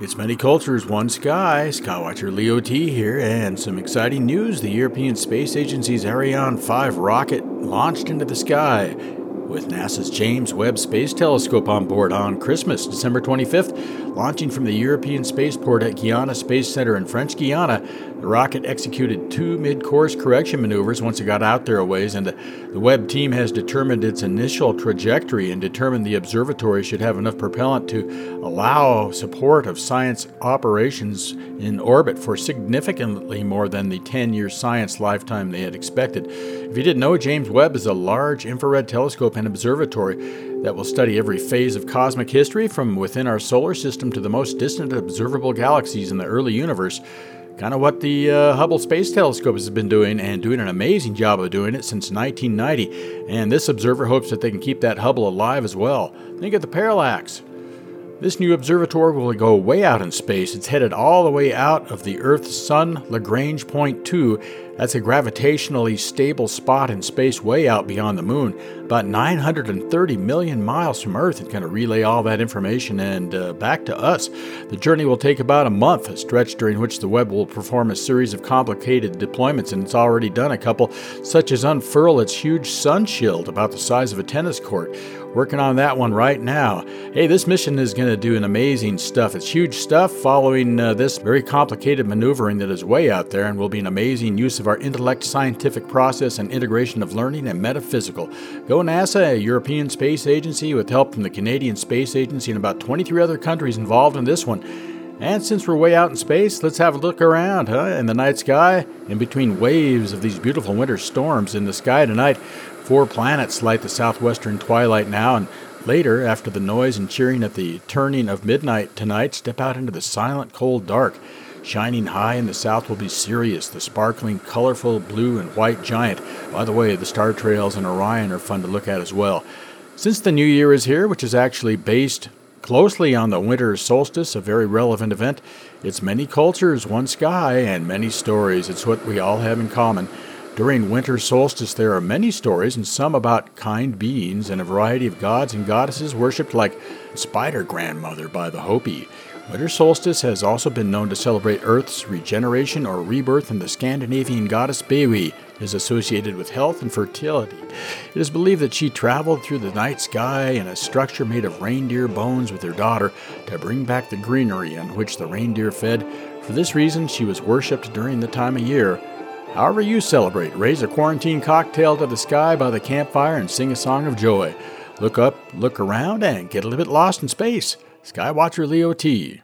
It's many cultures, one sky. Skywatcher Leo T here, and some exciting news. The European Space Agency's Ariane 5 rocket launched into the sky with NASA's James Webb Space Telescope on board on Christmas, December 25th. Launching from the European spaceport at Guiana Space Center in French Guiana, the rocket executed two mid course correction maneuvers once it got out there a ways, and the Webb team has determined its initial trajectory and determined the observatory should have enough propellant to allow support of science operations in orbit for significantly more than the 10 year science lifetime they had expected. If you didn't know, James Webb is a large infrared telescope and observatory that will study every phase of cosmic history from within our solar system to the most distant observable galaxies in the early universe. Kind of what the uh, Hubble Space Telescope has been doing, and doing an amazing job of doing it since 1990. And this observer hopes that they can keep that Hubble alive as well. Think of the parallax. This new observatory will go way out in space. It's headed all the way out of the Earth's Sun Lagrange Point 2 that's a gravitationally stable spot in space way out beyond the moon, about 930 million miles from Earth. It's going to relay all that information and uh, back to us. The journey will take about a month, a stretch during which the Webb will perform a series of complicated deployments, and it's already done a couple, such as unfurl its huge sun shield about the size of a tennis court. Working on that one right now. Hey, this mission is going to do an amazing stuff. It's huge stuff following uh, this very complicated maneuvering that is way out there and will be an amazing use of our intellect, scientific process, and integration of learning and metaphysical. Go NASA, a European Space Agency, with help from the Canadian Space Agency and about 23 other countries involved in this one. And since we're way out in space, let's have a look around, huh? In the night sky, in between waves of these beautiful winter storms in the sky tonight, four planets light the southwestern twilight now, and later, after the noise and cheering at the turning of midnight tonight, step out into the silent, cold dark. Shining high in the south will be Sirius, the sparkling, colorful blue and white giant. By the way, the star trails in Orion are fun to look at as well. Since the new year is here, which is actually based closely on the winter solstice, a very relevant event, it's many cultures, one sky, and many stories. It's what we all have in common. During winter solstice, there are many stories, and some about kind beings and a variety of gods and goddesses worshipped, like Spider Grandmother by the Hopi. Winter solstice has also been known to celebrate Earth's regeneration or rebirth, and the Scandinavian goddess Beiwe is associated with health and fertility. It is believed that she traveled through the night sky in a structure made of reindeer bones with her daughter to bring back the greenery on which the reindeer fed. For this reason, she was worshipped during the time of year. However, you celebrate, raise a quarantine cocktail to the sky by the campfire and sing a song of joy. Look up, look around, and get a little bit lost in space. Skywatcher Leo T.